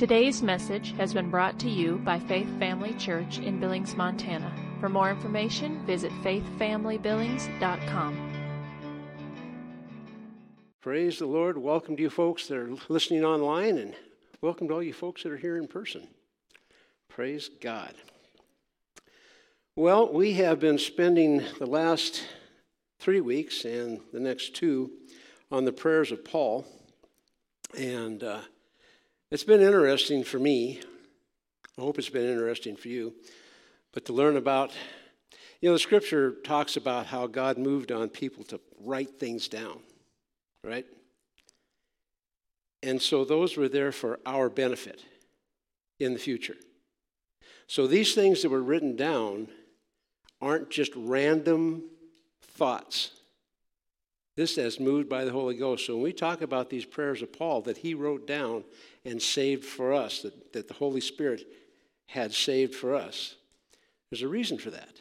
Today's message has been brought to you by Faith Family Church in Billings, Montana. For more information, visit faithfamilybillings.com. Praise the Lord. Welcome to you folks that are listening online, and welcome to all you folks that are here in person. Praise God. Well, we have been spending the last three weeks and the next two on the prayers of Paul, and uh, it's been interesting for me. I hope it's been interesting for you. But to learn about, you know, the scripture talks about how God moved on people to write things down, right? And so those were there for our benefit in the future. So these things that were written down aren't just random thoughts. This as moved by the Holy Ghost. So when we talk about these prayers of Paul that he wrote down, and saved for us, that, that the Holy Spirit had saved for us. There's a reason for that.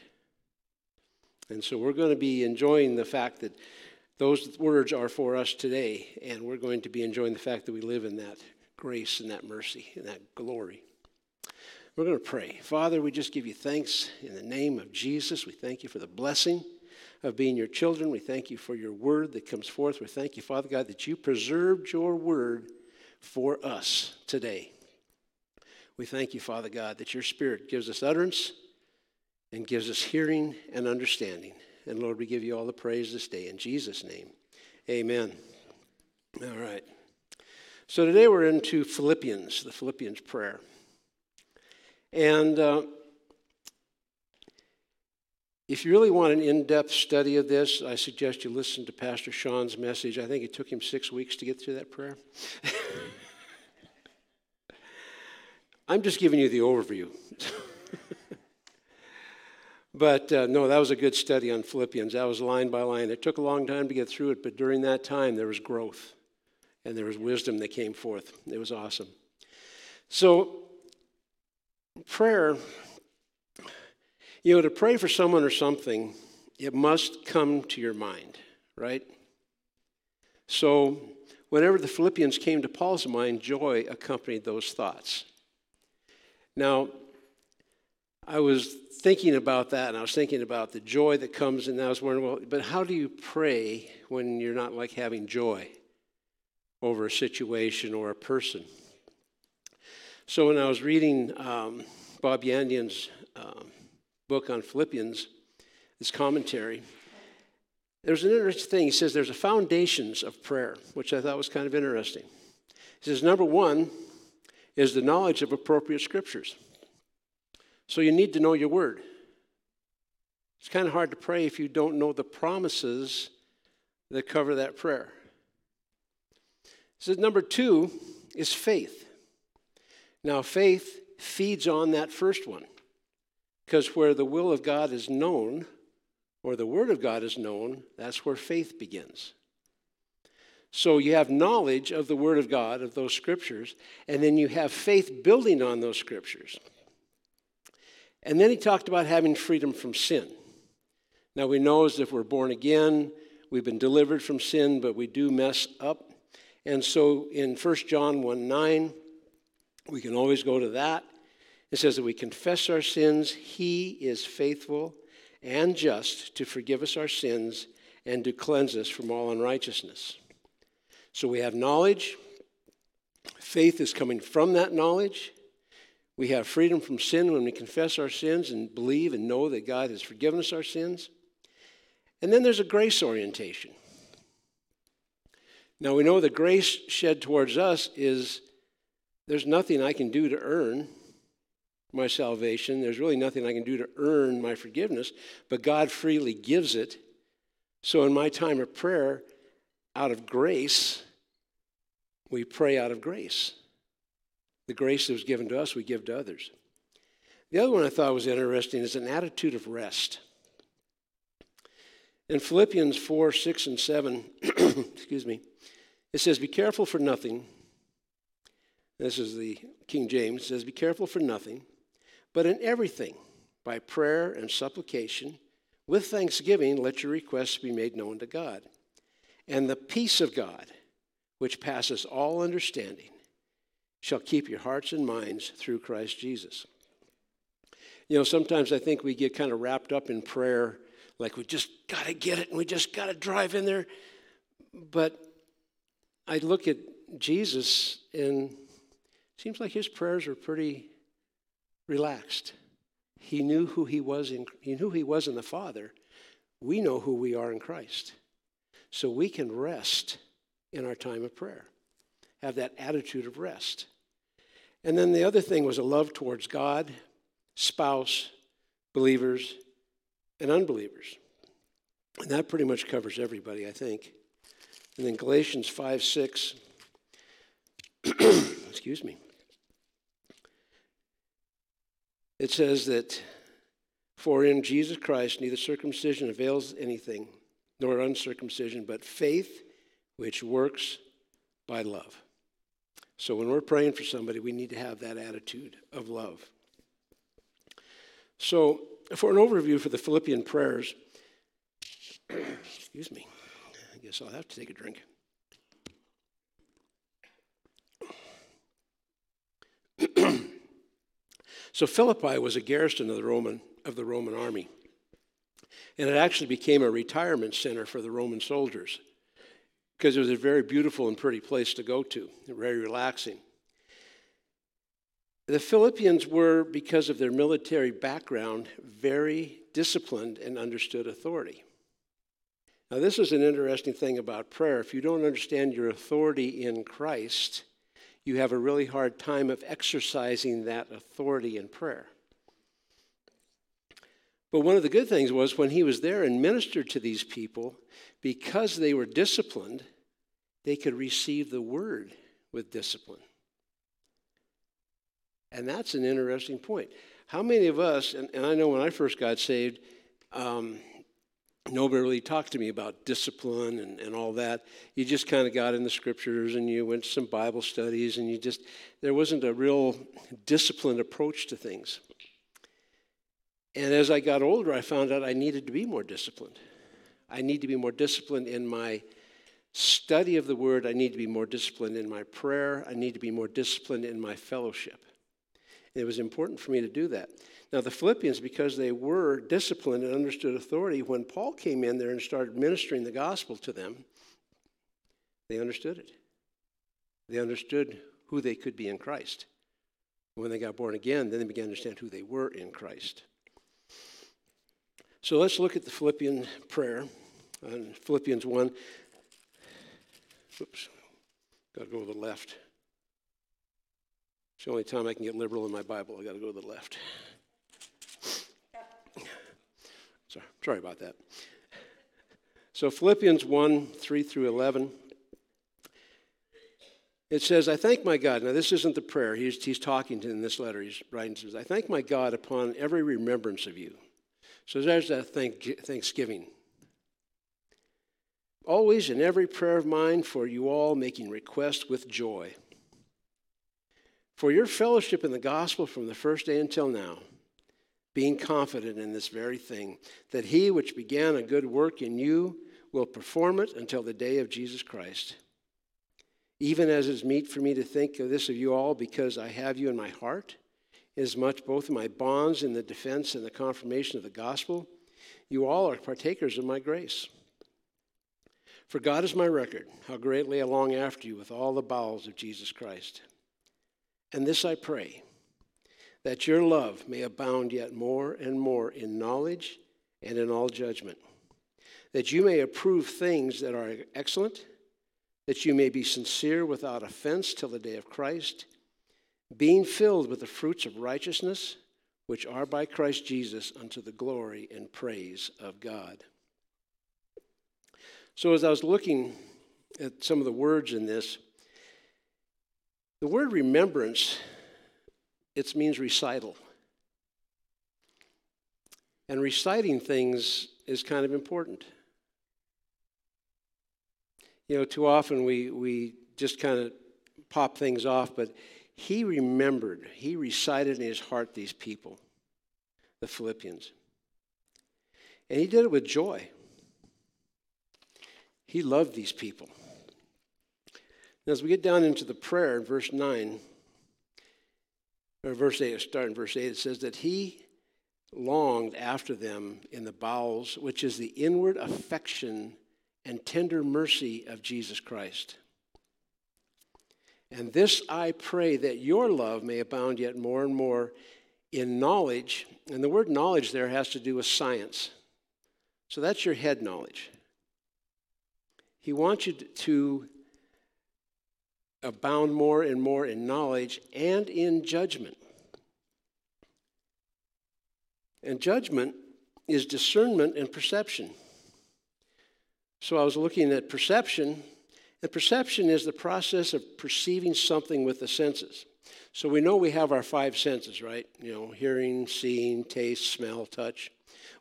And so we're going to be enjoying the fact that those words are for us today, and we're going to be enjoying the fact that we live in that grace and that mercy and that glory. We're going to pray. Father, we just give you thanks in the name of Jesus. We thank you for the blessing of being your children. We thank you for your word that comes forth. We thank you, Father God, that you preserved your word for us today. We thank you, Father God, that your Spirit gives us utterance and gives us hearing and understanding. And Lord, we give you all the praise this day in Jesus' name. Amen. All right. So today we're into Philippians, the Philippians prayer. And uh, if you really want an in depth study of this, I suggest you listen to Pastor Sean's message. I think it took him six weeks to get through that prayer. I'm just giving you the overview. but uh, no, that was a good study on Philippians. That was line by line. It took a long time to get through it, but during that time, there was growth and there was wisdom that came forth. It was awesome. So, prayer you know, to pray for someone or something, it must come to your mind, right? So, whenever the Philippians came to Paul's mind, joy accompanied those thoughts. Now, I was thinking about that, and I was thinking about the joy that comes, and I was wondering, well, but how do you pray when you're not like having joy over a situation or a person? So, when I was reading um, Bob Yandian's um, book on Philippians, this commentary, there's an interesting thing. He says there's a foundations of prayer, which I thought was kind of interesting. He says, number one is the knowledge of appropriate scriptures. So you need to know your word. It's kind of hard to pray if you don't know the promises that cover that prayer. He says, number two is faith. Now, faith feeds on that first one. Because where the will of God is known, or the Word of God is known, that's where faith begins. So you have knowledge of the Word of God, of those scriptures, and then you have faith building on those scriptures. And then he talked about having freedom from sin. Now we know as if we're born again, we've been delivered from sin, but we do mess up. And so in 1 John 1 9, we can always go to that. It says that we confess our sins, He is faithful and just to forgive us our sins and to cleanse us from all unrighteousness. So we have knowledge. Faith is coming from that knowledge. We have freedom from sin when we confess our sins and believe and know that God has forgiven us our sins. And then there's a grace orientation. Now we know the grace shed towards us is there's nothing I can do to earn my salvation. There's really nothing I can do to earn my forgiveness, but God freely gives it. So in my time of prayer, out of grace, we pray out of grace. The grace that was given to us, we give to others. The other one I thought was interesting is an attitude of rest. In Philippians 4 6 and 7, excuse me, it says, Be careful for nothing. This is the King James. It says, Be careful for nothing but in everything, by prayer and supplication, with thanksgiving, let your requests be made known to God. And the peace of God, which passes all understanding, shall keep your hearts and minds through Christ Jesus. You know, sometimes I think we get kind of wrapped up in prayer, like we just got to get it and we just got to drive in there. But I look at Jesus and it seems like his prayers were pretty relaxed. He knew who he was in he knew he was in the Father. We know who we are in Christ. So we can rest in our time of prayer. Have that attitude of rest. And then the other thing was a love towards God, spouse, believers, and unbelievers. And that pretty much covers everybody, I think. And then Galatians 5 6, excuse me, it says that, For in Jesus Christ neither circumcision avails anything, nor uncircumcision, but faith which works by love. So when we're praying for somebody, we need to have that attitude of love. So, for an overview for the Philippian prayers, excuse me, I guess I'll have to take a drink. so Philippi was a garrison of the Roman of the Roman army. And it actually became a retirement center for the Roman soldiers because it was a very beautiful and pretty place to go to, very relaxing. The Philippians were, because of their military background, very disciplined and understood authority. Now, this is an interesting thing about prayer. If you don't understand your authority in Christ, you have a really hard time of exercising that authority in prayer. But one of the good things was when he was there and ministered to these people, because they were disciplined, they could receive the word with discipline. And that's an interesting point. How many of us, and, and I know when I first got saved, um, nobody really talked to me about discipline and, and all that. You just kind of got in the scriptures and you went to some Bible studies and you just, there wasn't a real disciplined approach to things. And as I got older, I found out I needed to be more disciplined. I need to be more disciplined in my study of the word. I need to be more disciplined in my prayer. I need to be more disciplined in my fellowship. And it was important for me to do that. Now, the Philippians, because they were disciplined and understood authority, when Paul came in there and started ministering the gospel to them, they understood it. They understood who they could be in Christ. When they got born again, then they began to understand who they were in Christ. So let's look at the Philippian prayer. On Philippians 1. Oops, got to go to the left. It's the only time I can get liberal in my Bible. I got to go to the left. Sorry, sorry about that. So, Philippians 1 3 through 11. It says, I thank my God. Now, this isn't the prayer. He's, he's talking to in this letter. He's writing, says, I thank my God upon every remembrance of you so there's that thank, thanksgiving. Always in every prayer of mine for you all, making request with joy. For your fellowship in the gospel from the first day until now, being confident in this very thing, that he which began a good work in you will perform it until the day of Jesus Christ. Even as is meet for me to think of this of you all, because I have you in my heart as much both in my bonds in the defense and the confirmation of the gospel. You all are partakers of my grace. For God is my record, how greatly I long after you with all the bowels of Jesus Christ. And this I pray, that your love may abound yet more and more in knowledge and in all judgment, that you may approve things that are excellent, that you may be sincere without offense till the day of Christ being filled with the fruits of righteousness, which are by Christ Jesus unto the glory and praise of God. So, as I was looking at some of the words in this, the word remembrance, it means recital. And reciting things is kind of important. You know, too often we, we just kind of pop things off, but he remembered, he recited in his heart these people, the Philippians. And he did it with joy. He loved these people. Now, as we get down into the prayer in verse 9, or verse 8, start in verse 8, it says that he longed after them in the bowels, which is the inward affection and tender mercy of Jesus Christ. And this I pray that your love may abound yet more and more in knowledge. And the word knowledge there has to do with science. So that's your head knowledge. He wants you to abound more and more in knowledge and in judgment. And judgment is discernment and perception. So I was looking at perception, and perception is the process of perceiving something with the senses. So we know we have our five senses, right? You know, hearing, seeing, taste, smell, touch.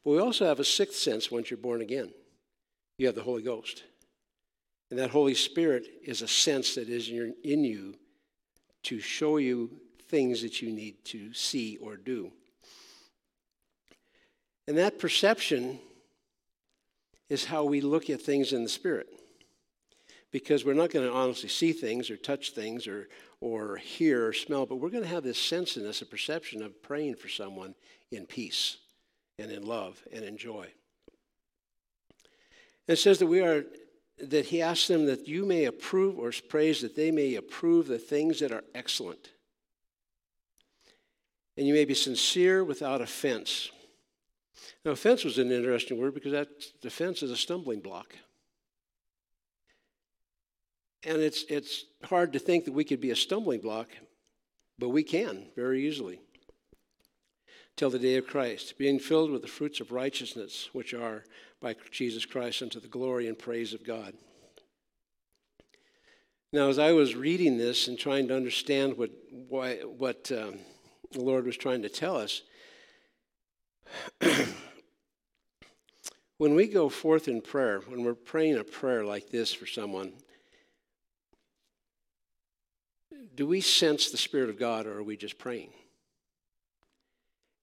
But we also have a sixth sense once you're born again. You have the Holy Ghost. And that Holy Spirit is a sense that is in you to show you things that you need to see or do. And that perception is how we look at things in the Spirit. Because we're not going to honestly see things or touch things or, or hear or smell, but we're going to have this sense in us, a perception of praying for someone in peace and in love and in joy. It says that we are that he asks them that you may approve or praise that they may approve the things that are excellent. And you may be sincere without offense. Now, offense was an interesting word because that offense is a stumbling block. And it's, it's hard to think that we could be a stumbling block, but we can very easily. Till the day of Christ, being filled with the fruits of righteousness, which are by Jesus Christ unto the glory and praise of God. Now, as I was reading this and trying to understand what, why, what um, the Lord was trying to tell us, when we go forth in prayer, when we're praying a prayer like this for someone, do we sense the Spirit of God or are we just praying?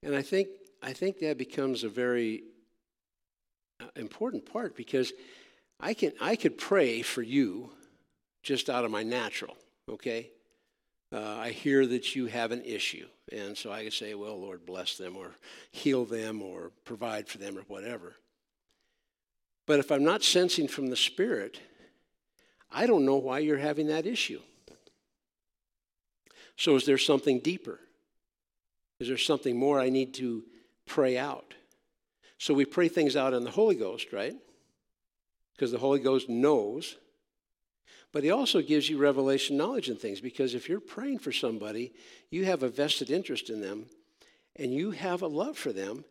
And I think, I think that becomes a very uh, important part because I, can, I could pray for you just out of my natural, okay? Uh, I hear that you have an issue. And so I can say, well, Lord, bless them or heal them or provide for them or whatever. But if I'm not sensing from the Spirit, I don't know why you're having that issue. So, is there something deeper? Is there something more I need to pray out? So, we pray things out in the Holy Ghost, right? Because the Holy Ghost knows. But He also gives you revelation knowledge and things. Because if you're praying for somebody, you have a vested interest in them and you have a love for them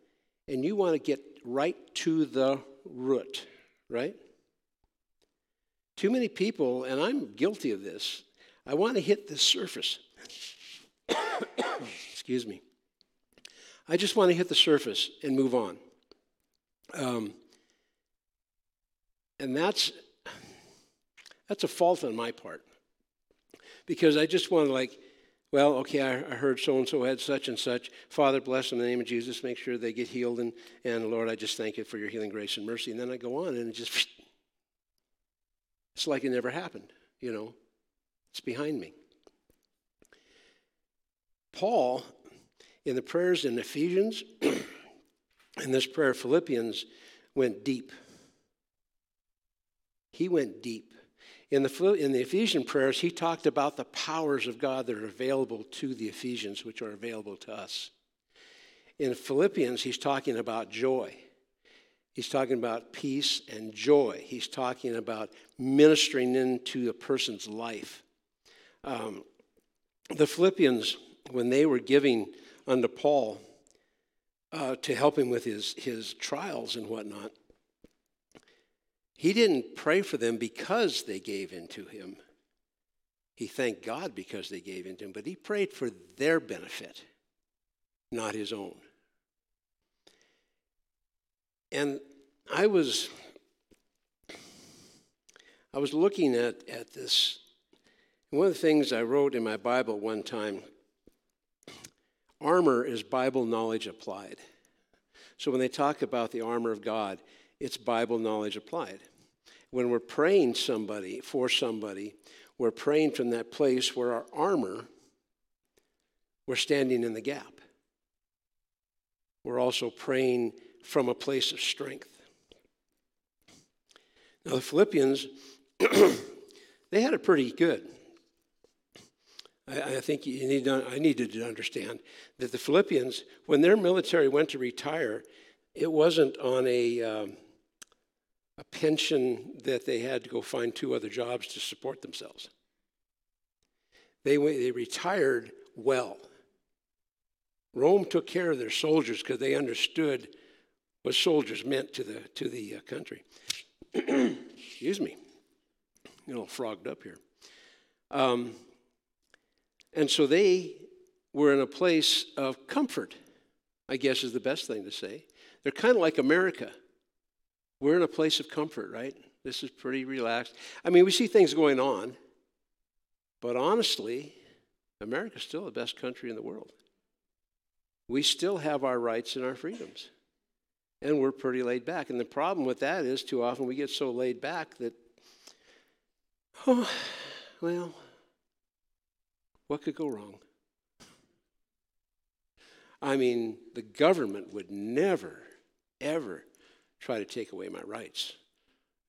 and you want to get right to the root, right? Too many people, and I'm guilty of this, I want to hit the surface. Excuse me. I just want to hit the surface and move on. Um, and that's that's a fault on my part because I just want to like, well, okay, I, I heard so and so had such and such. Father, bless in the name of Jesus. Make sure they get healed, and and Lord, I just thank you for your healing grace and mercy. And then I go on, and it just it's like it never happened. You know, it's behind me. Paul, in the prayers in Ephesians, and this prayer Philippians, went deep. He went deep. In the, in the Ephesian prayers, he talked about the powers of God that are available to the Ephesians, which are available to us. In Philippians, he's talking about joy. He's talking about peace and joy. He's talking about ministering into a person's life. Um, the Philippians when they were giving unto Paul uh, to help him with his, his trials and whatnot, he didn't pray for them because they gave in to him. He thanked God because they gave in to him, but he prayed for their benefit, not his own. And I was I was looking at, at this. One of the things I wrote in my Bible one time Armor is Bible knowledge applied. So when they talk about the armor of God, it's Bible knowledge applied. When we're praying somebody for somebody, we're praying from that place where our armor we're standing in the gap. We're also praying from a place of strength. Now, the Philippians, they had it pretty good. I, I think you need to, I needed to understand that the Philippians, when their military went to retire, it wasn't on a, um, a pension that they had to go find two other jobs to support themselves. They, they retired well. Rome took care of their soldiers because they understood what soldiers meant to the, to the uh, country. Excuse me. a little frogged up here. Um, and so they were in a place of comfort, I guess is the best thing to say. They're kind of like America. We're in a place of comfort, right? This is pretty relaxed. I mean, we see things going on, but honestly, America's still the best country in the world. We still have our rights and our freedoms, and we're pretty laid back. And the problem with that is, too often we get so laid back that, oh, well, what could go wrong? I mean, the government would never, ever try to take away my rights.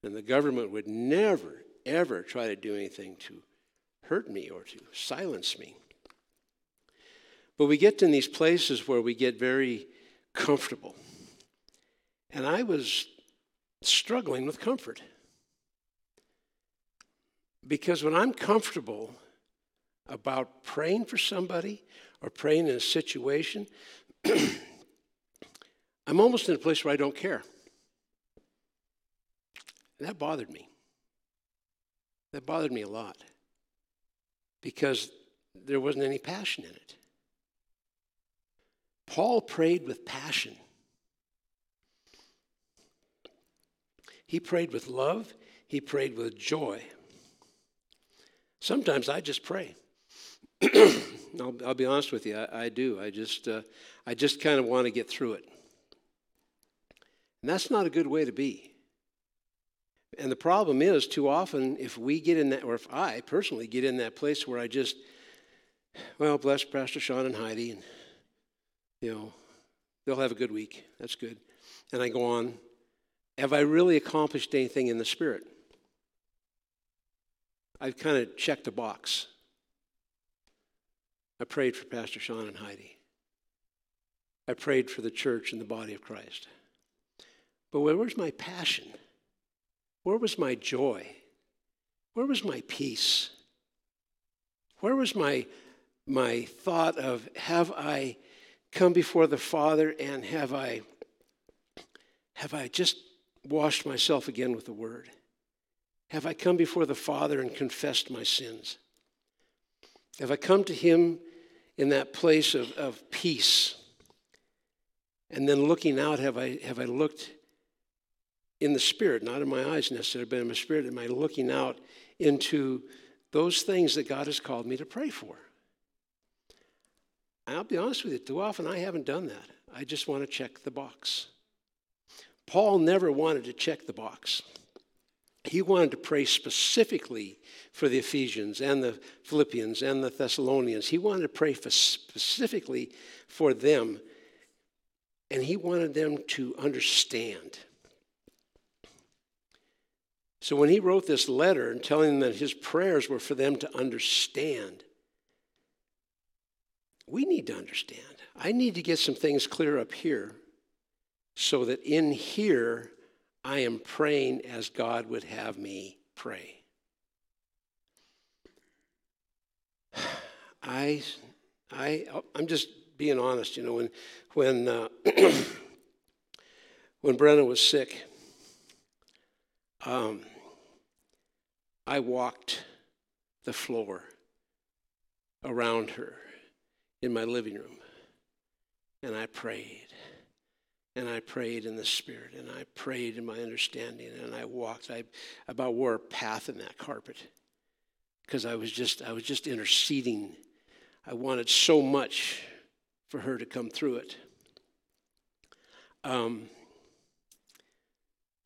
And the government would never, ever try to do anything to hurt me or to silence me. But we get in these places where we get very comfortable. And I was struggling with comfort. Because when I'm comfortable, about praying for somebody or praying in a situation, I'm almost in a place where I don't care. And that bothered me. That bothered me a lot because there wasn't any passion in it. Paul prayed with passion. He prayed with love, he prayed with joy. Sometimes I just pray. I'll, I'll, be honest with you, I, I do. I just, uh, I just kind of want to get through it. And that's not a good way to be. And the problem is, too often, if we get in that, or if I personally get in that place where I just, well, bless Pastor Sean and Heidi, and, you know, they'll have a good week. That's good. And I go on. Have I really accomplished anything in the Spirit? I've kind of checked a box. I prayed for Pastor Sean and Heidi. I prayed for the church and the body of Christ. But where was my passion? Where was my joy? Where was my peace? Where was my, my thought of, have I come before the Father and have I, have I just washed myself again with the Word? Have I come before the Father and confessed my sins? Have I come to Him in that place of, of peace? And then looking out, have I, have I looked in the spirit, not in my eyes necessarily, but in my spirit? Am I looking out into those things that God has called me to pray for? I'll be honest with you, too often I haven't done that. I just want to check the box. Paul never wanted to check the box he wanted to pray specifically for the Ephesians and the Philippians and the Thessalonians. He wanted to pray for specifically for them, and he wanted them to understand. So when he wrote this letter and telling them that his prayers were for them to understand, we need to understand. I need to get some things clear up here so that in here I am praying as God would have me pray. I, I, I'm just being honest. You know, when when uh, when Brenna was sick, um, I walked the floor around her in my living room, and I prayed. And I prayed in the Spirit, and I prayed in my understanding, and I walked. I about wore a path in that carpet because I was just I was just interceding. I wanted so much for her to come through it. Um,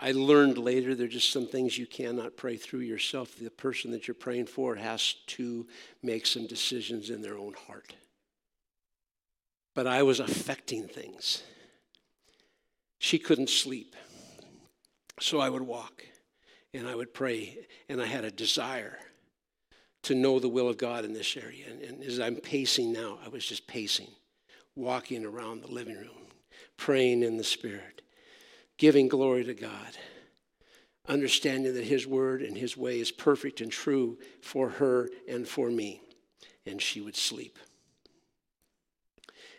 I learned later there are just some things you cannot pray through yourself. The person that you're praying for has to make some decisions in their own heart. but I was affecting things. She couldn't sleep. So I would walk and I would pray, and I had a desire to know the will of God in this area. And, and as I'm pacing now, I was just pacing, walking around the living room, praying in the Spirit, giving glory to God, understanding that His word and His way is perfect and true for her and for me. And she would sleep.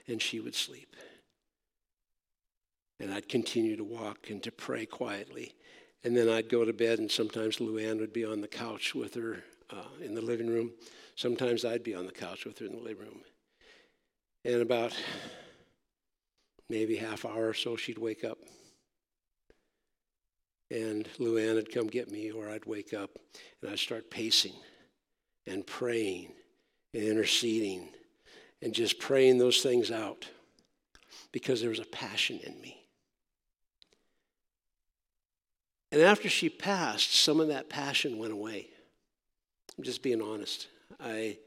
And she would sleep. And I'd continue to walk and to pray quietly. And then I'd go to bed, and sometimes Luann would be on the couch with her uh, in the living room. Sometimes I'd be on the couch with her in the living room. And about maybe half hour or so, she'd wake up. And Luann would come get me, or I'd wake up and I'd start pacing and praying and interceding and just praying those things out because there was a passion in me. And after she passed, some of that passion went away. I'm just being honest. I,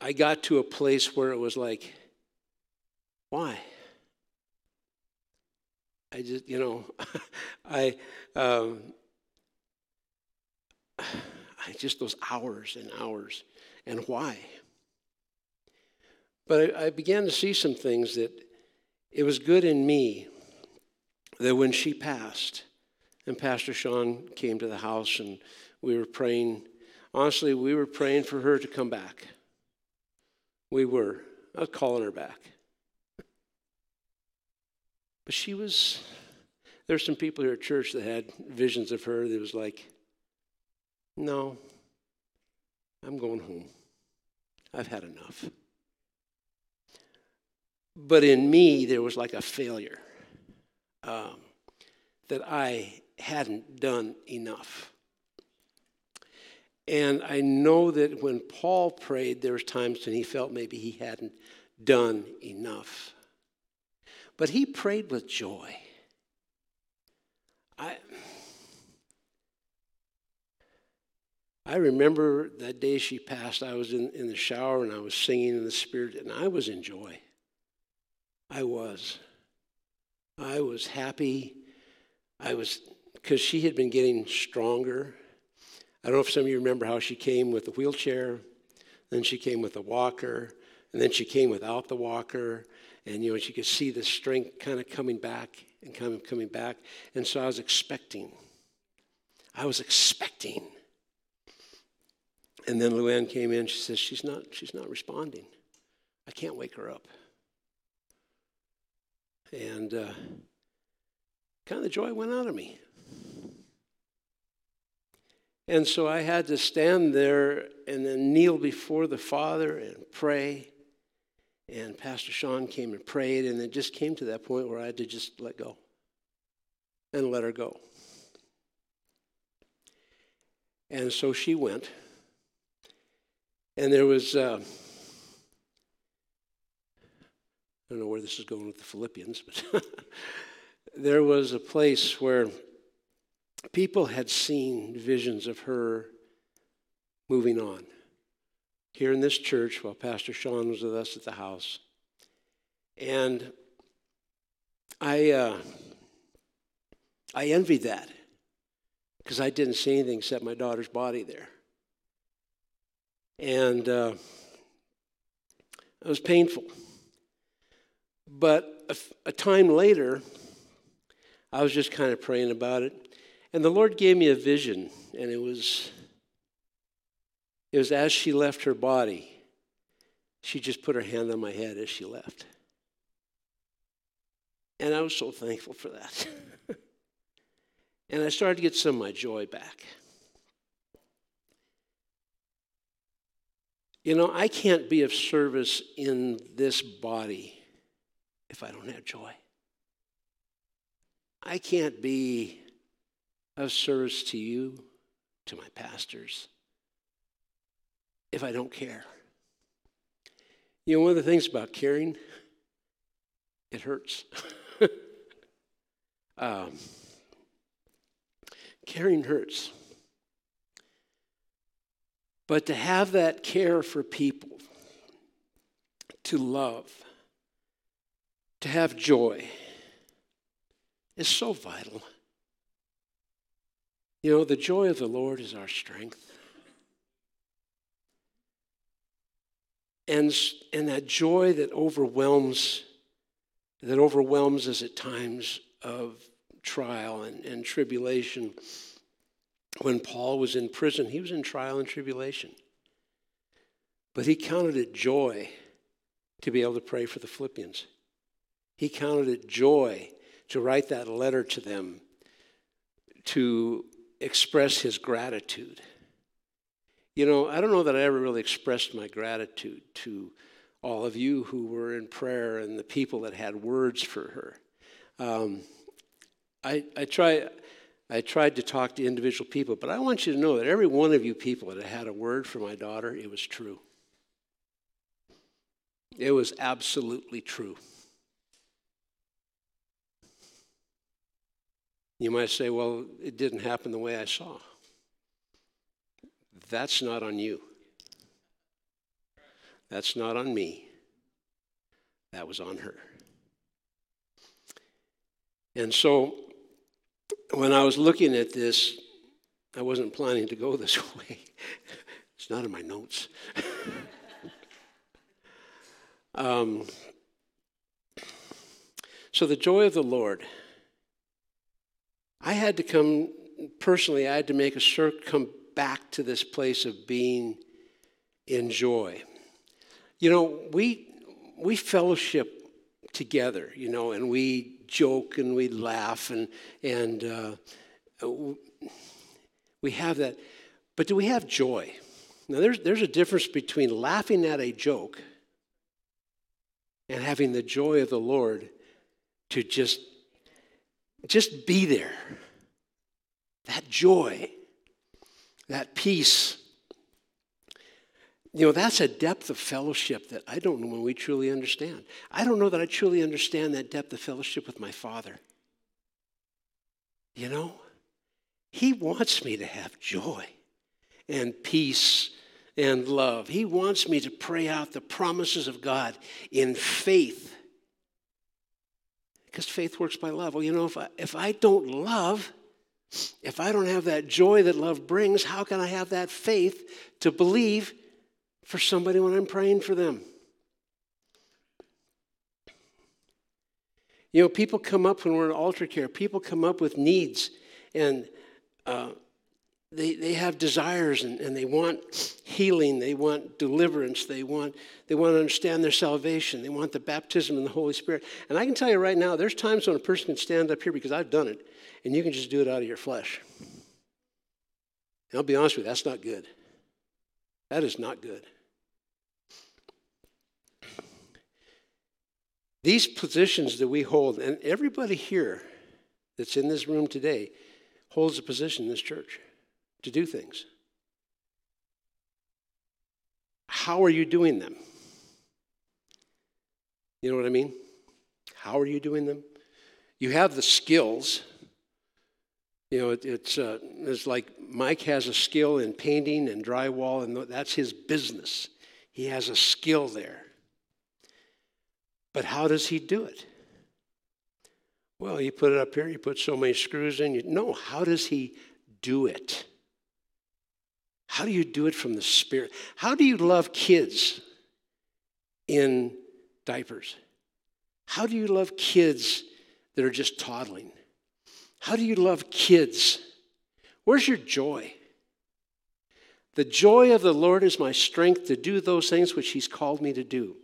I got to a place where it was like, why? I just, you know, I, um, I just those hours and hours, and why? But I, I began to see some things that it was good in me that when she passed, and Pastor Sean came to the house and we were praying honestly, we were praying for her to come back. We were. Calling her back. But she was, there's some people here at church that had visions of her that was like, no, I'm going home. I've had enough. But in me, there was like a failure um, that I hadn't done enough. And I know that when Paul prayed, there was times when he felt maybe he hadn't done enough. But he prayed with joy. I, I remember that day she passed, I was in, in the shower and I was singing in the Spirit, and I was in joy. I was. I was happy. I was, because she had been getting stronger I don't know if some of you remember how she came with a wheelchair, then she came with a walker, and then she came without the walker, and you know she could see the strength kind of coming back and kind of coming back, and so I was expecting. I was expecting. And then Luann came in. She says she's not she's not responding. I can't wake her up. And uh, kind of the joy went out of me. And so I had to stand there and then kneel before the Father and pray. And Pastor Sean came and prayed, and it just came to that point where I had to just let go and let her go. And so she went. And there was, uh, I don't know where this is going with the Philippians, but there was a place where people had seen visions of her moving on. Here in this church, while Pastor Sean was with us at the house. And I, uh, I envied that because I didn't see anything except my daughter's body there. And uh, it was painful. But a, a time later, I was just kind of praying about it. And the Lord gave me a vision, and it was it was as she left her body, she just put her hand on my head as she left. And I was so thankful for that. and I started to get some of my joy back. You know, I can't be of service in this body if I don't have joy. I can't be of service to you, to my pastors, if I don't care. You know, one of the things about caring, it hurts. um, caring hurts. But to have that care for people, to love, to have joy is so vital. You know, the joy of the Lord is our strength. And, and that joy that overwhelms, that overwhelms us at times of trial and, and tribulation. When Paul was in prison, he was in trial and tribulation. But he counted it joy to be able to pray for the Philippians. He counted it joy to write that letter to them to express his gratitude. You know, I don't know that I ever really expressed my gratitude to all of you who were in prayer and the people that had words for her. Um, I, I, try, I tried to talk to individual people, but I want you to know that every one of you people that had a word for my daughter, it was true. It was absolutely true. You might say, well, it didn't happen the way I saw. That's not on you. That's not on me. That was on her. And so when I was looking at this, I wasn't planning to go this way. it's not in my notes. um, so the joy of the Lord. I had to come, personally, I had to make a circ come back to this place of being in joy. You know, we, we fellowship together, you know, and we joke and we laugh and, and uh, we have that. But do we have joy? Now, there's, there's a difference between laughing at a joke and having the joy of the Lord to just just be there. That joy, that peace. You know, that's a depth of fellowship that I don't know when we truly understand. I don't know that I truly understand that depth of fellowship with my Father. You know, He wants me to have joy and peace and love. He wants me to pray out the promises of God in faith because faith works by love. Well, you know, if I, if I don't love, if I don't have that joy that love brings, how can I have that faith to believe for somebody when I'm praying for them? You know, people come up when we're in altar care, people come up with needs, and uh, they, they have desires and, and they want healing, they want deliverance, they want, they want to understand their salvation, they want the baptism in the Holy Spirit. And I can tell you right now, there's times when a person can stand up here because I've done it, and you can just do it out of your flesh. And I'll be honest with you, that's not good. That is not good. These positions that we hold, and everybody here that's in this room today holds a position in this church to do things. How are you doing them? You know what I mean? How are you doing them? You have the skills. You know, it, it's, uh, it's like Mike has a skill in painting and drywall, and that's his business. He has a skill there. But how does he do it? Well, you put it up here, you put so many screws in. You, no, how does he do it? How do you do it from the Spirit? How do you love kids in diapers? How do you love kids that are just toddling? How do you love kids? Where's your joy? The joy of the Lord is my strength to do those things which He's called me to do.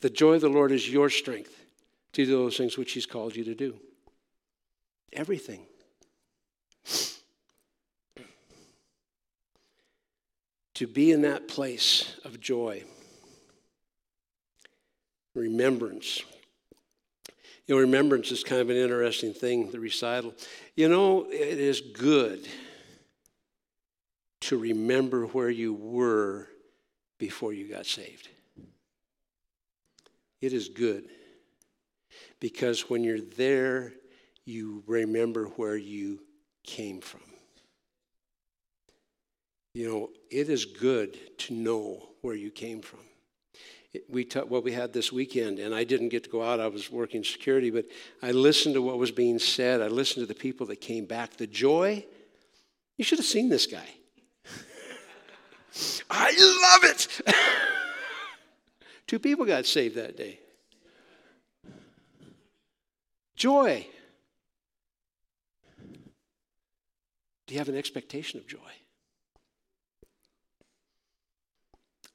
The joy of the Lord is your strength to do those things which He's called you to do. Everything. To be in that place of joy, remembrance. You know, remembrance is kind of an interesting thing, the recital. You know, it is good to remember where you were before you got saved. It is good because when you're there, you remember where you came from. You know, it is good to know where you came from. we t- what we had this weekend, and I didn't get to go out. I was working security, but I listened to what was being said. I listened to the people that came back. The joy, you should have seen this guy. I love it. Two people got saved that day. Joy. Do you have an expectation of joy?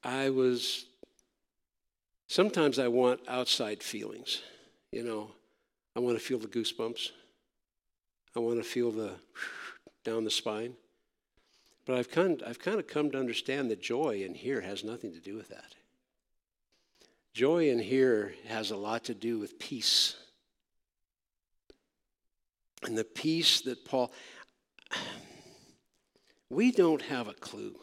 I was, sometimes I want outside feelings. You know, I want to feel the goosebumps. I want to feel the down the spine. But I've kind, I've kind of come to understand that joy in here has nothing to do with that. Joy in here has a lot to do with peace. And the peace that Paul, we don't have a clue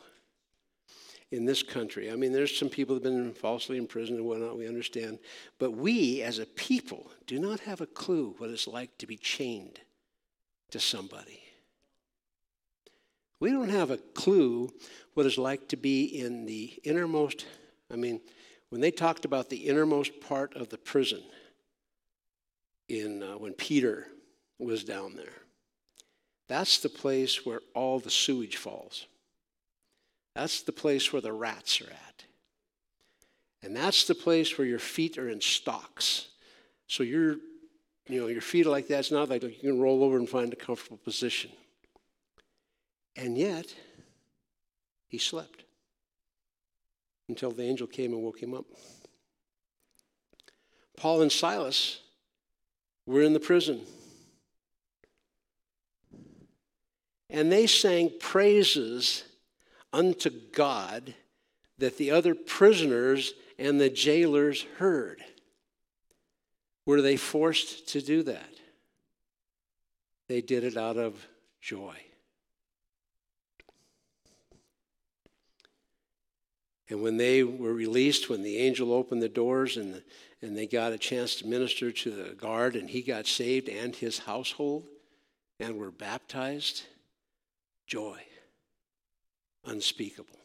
in this country. I mean, there's some people that have been falsely imprisoned and whatnot, we understand. But we, as a people, do not have a clue what it's like to be chained to somebody. We don't have a clue what it's like to be in the innermost, I mean, when they talked about the innermost part of the prison in uh, when Peter was down there. That's the place where all the sewage falls. That's the place where the rats are at. And that's the place where your feet are in stocks. So you're, you know, your feet are like that. It's not like you can roll over and find a comfortable position. And yet, he slept until the angel came and woke him up. Paul and Silas were in the prison. And they sang praises unto God that the other prisoners and the jailers heard. Were they forced to do that? They did it out of joy. And when they were released, when the angel opened the doors and, and they got a chance to minister to the guard, and he got saved and his household and were baptized, joy unspeakable.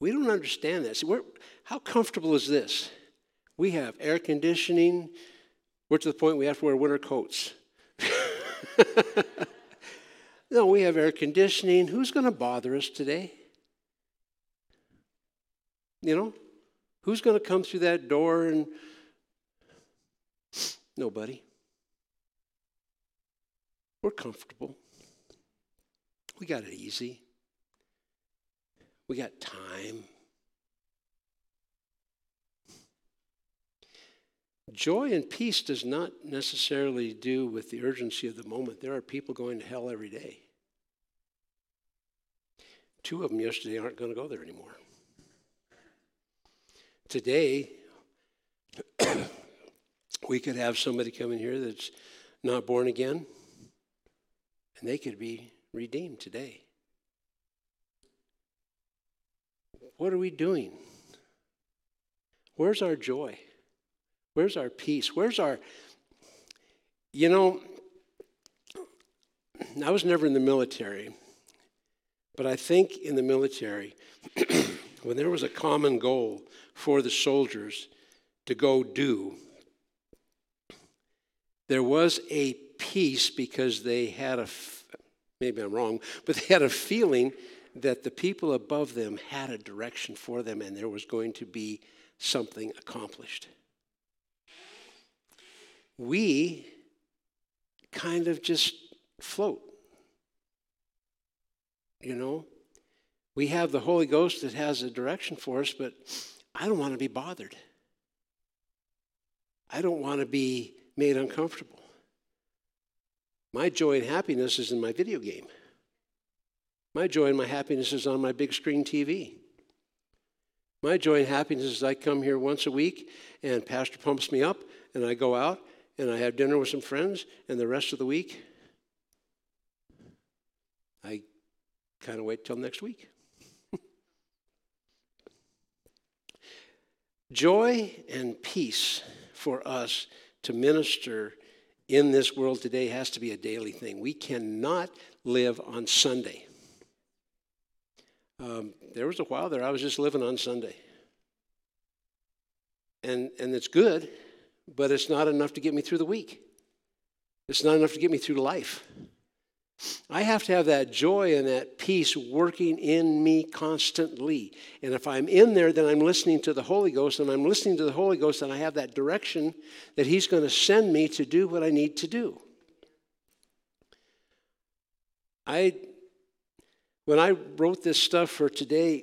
We don't understand this. how comfortable is this? We have air conditioning. We're to the point we have to wear winter coats. no, we have air conditioning. Who's going to bother us today? You know, who's going to come through that door and nobody? We're comfortable. We got it easy. We got time. Joy and peace does not necessarily do with the urgency of the moment. There are people going to hell every day. Two of them yesterday aren't going to go there anymore. Today, we could have somebody come in here that's not born again, and they could be redeemed today. What are we doing? Where's our joy? Where's our peace? Where's our. You know, I was never in the military, but I think in the military, when there was a common goal for the soldiers to go do, there was a peace because they had a maybe I'm wrong, but they had a feeling that the people above them had a direction for them and there was going to be something accomplished. We kind of just float. You know, we have the Holy Ghost that has a direction for us, but I don't want to be bothered. I don't want to be made uncomfortable. My joy and happiness is in my video game. My joy and my happiness is on my big screen TV. My joy and happiness is I come here once a week and Pastor pumps me up and I go out and I have dinner with some friends and the rest of the week I kind of wait till next week. joy and peace for us to minister in this world today has to be a daily thing. We cannot live on Sunday. Um, there was a while there I was just living on Sunday. And, and it's good, but it's not enough to get me through the week. It's not enough to get me through life. I have to have that joy and that peace working in me constantly. And if I'm in there, then I'm listening to the Holy Ghost, and I'm listening to the Holy Ghost, and I have that direction that He's going to send me to do what I need to do. I, when I wrote this stuff for today,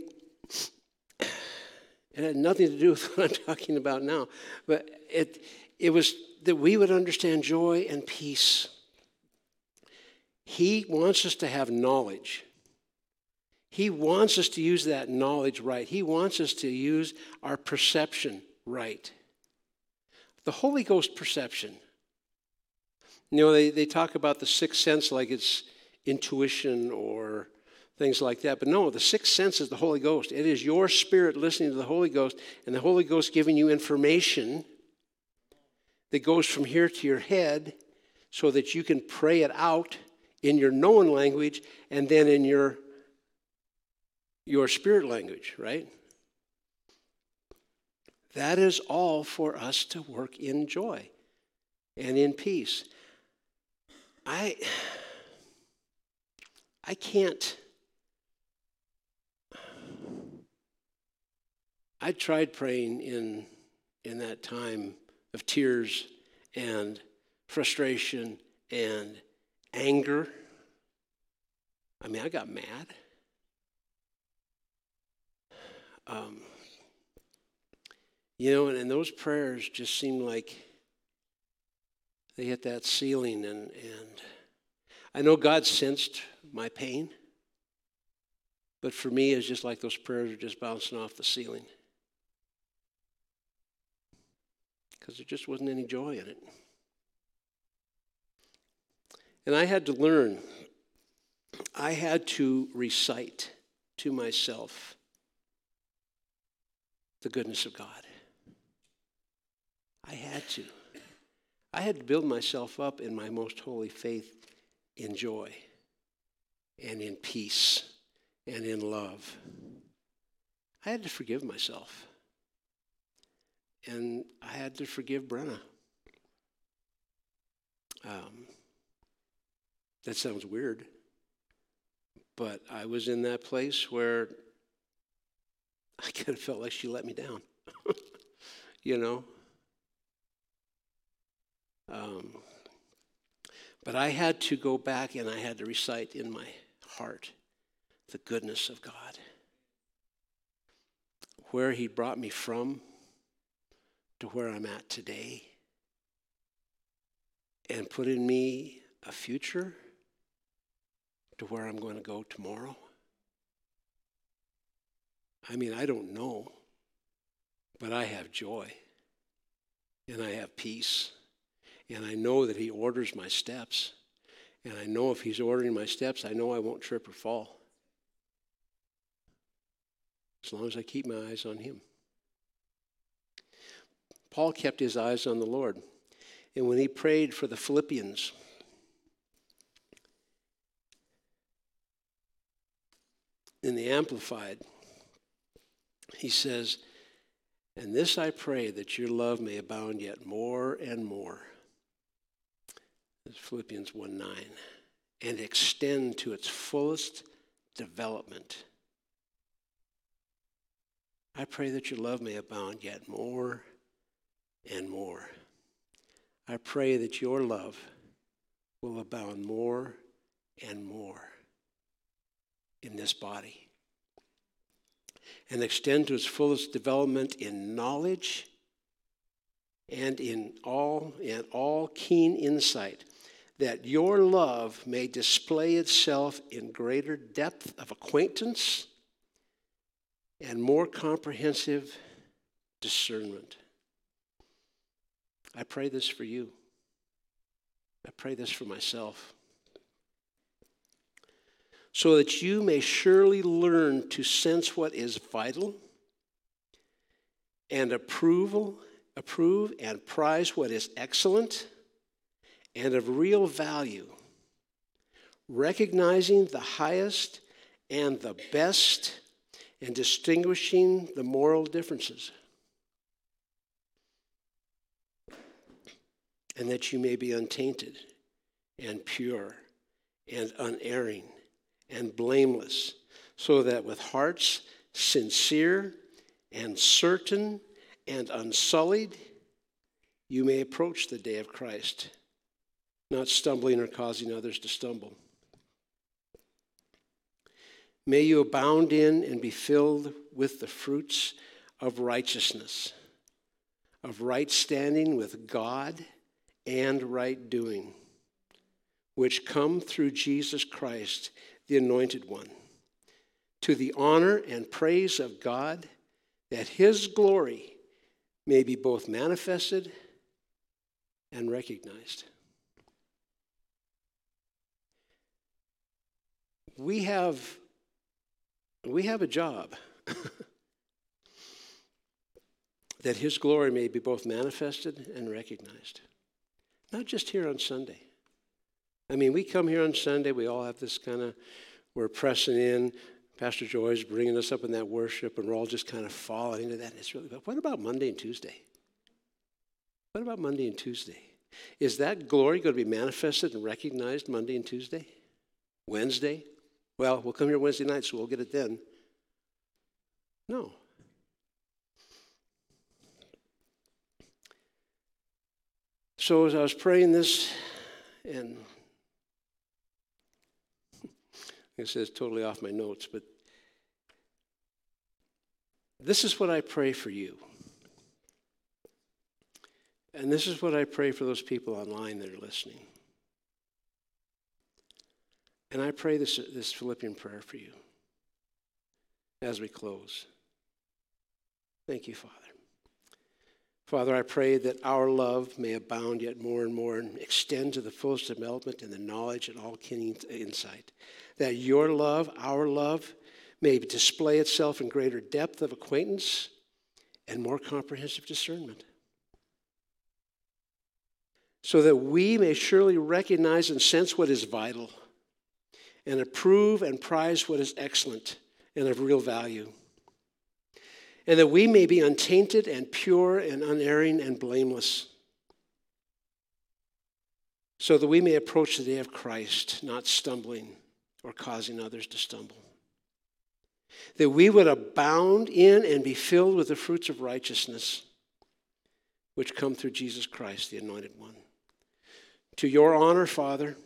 it had nothing to do with what I'm talking about now, but it, it was that we would understand joy and peace. He wants us to have knowledge. He wants us to use that knowledge right. He wants us to use our perception right. The Holy Ghost perception. You know, they, they talk about the sixth sense like it's intuition or things like that. But no, the sixth sense is the Holy Ghost. It is your spirit listening to the Holy Ghost and the Holy Ghost giving you information that goes from here to your head so that you can pray it out in your known language and then in your your spirit language, right? That is all for us to work in joy and in peace. I I can't I tried praying in, in that time of tears and frustration and anger. I mean, I got mad. Um, you know, and, and those prayers just seemed like they hit that ceiling, and, and I know God sensed my pain, but for me, it's just like those prayers are just bouncing off the ceiling. because there just wasn't any joy in it. And I had to learn, I had to recite to myself the goodness of God. I had to. I had to build myself up in my most holy faith in joy and in peace and in love. I had to forgive myself. And I had to forgive Brenna. Um, that sounds weird, but I was in that place where I kind of felt like she let me down, you know? Um, but I had to go back and I had to recite in my heart the goodness of God. Where He brought me from, to where I'm at today and put in me a future to where I'm going to go tomorrow? I mean, I don't know, but I have joy and I have peace. And I know that He orders my steps. And I know if He's ordering my steps, I know I won't trip or fall. As long as I keep my eyes on Him. Paul kept his eyes on the Lord. And when he prayed for the Philippians, in the Amplified, he says, And this I pray that your love may abound yet more and more. Philippians 1 9. And extend to its fullest development. I pray that your love may abound yet more and more. I pray that your love will abound more and more in this body and extend to its fullest development in knowledge and in all and all keen insight that your love may display itself in greater depth of acquaintance and more comprehensive discernment I pray this for you. I pray this for myself. So that you may surely learn to sense what is vital and approval, approve and prize what is excellent and of real value, recognizing the highest and the best and distinguishing the moral differences, and that you may be untainted and pure and unerring and blameless, so that with hearts sincere and certain and unsullied, you may approach the day of Christ, not stumbling or causing others to stumble. May you abound in and be filled with the fruits of righteousness, of right standing with God and right doing, which come through Jesus Christ, the Anointed One, to the honor and praise of God, that His glory may be both manifested and recognized. We have, we have a job that His glory may be both manifested and recognized. Not just here on Sunday. I mean, we come here on Sunday, we all have this kind of, we're pressing in. Pastor Joy's bringing us up in that worship, and we're all just kind of falling into that. It's really, but what about Monday and Tuesday? What about Monday and Tuesday? Is that glory going to be manifested and recognized Monday and Tuesday? Wednesday? Well, we'll come here Wednesday night, so we'll get it then. No. So as I was praying this, and it says totally off my notes, but this is what I pray for you. And this is what I pray for those people online that are listening. And I pray this, this Philippian prayer for you as we close. Thank you, Father. Father, I pray that our love may abound yet more and more and extend to the fullest development in the knowledge and all keen insight. That your love, our love, may display itself in greater depth of acquaintance and more comprehensive discernment. So that we may surely recognize and sense what is vital and approve and prize what is excellent and of real value and that we may be untainted and pure and unerring and blameless, so that we may approach the day of Christ, not stumbling or causing others to stumble. That we would abound in and be filled with the fruits of righteousness which come through Jesus Christ, the Anointed One. To your honor, Father,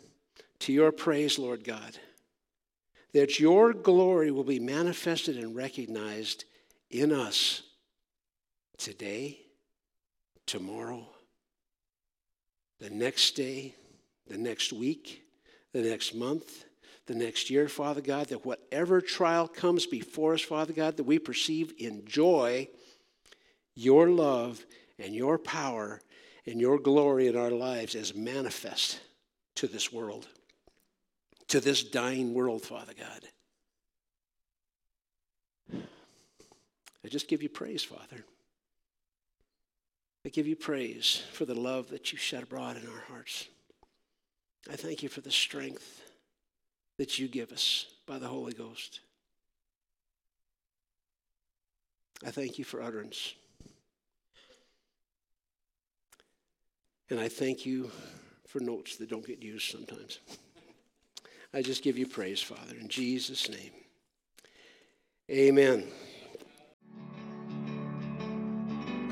to your praise, Lord God, that your glory will be manifested and recognized in us today, tomorrow, the next day, the next week, the next month, the next year, Father God, that whatever trial comes before us, Father God, that we perceive in joy your love and your power and your glory in our lives as manifest to this world, to this dying world, Father God. I just give you praise, Father. I give you praise for the love that you shed abroad in our hearts. I thank you for the strength that you give us by the Holy Ghost. I thank you for utterance. And I thank you for notes that don't get used sometimes. I just give you praise, Father, in Jesus' name. Amen.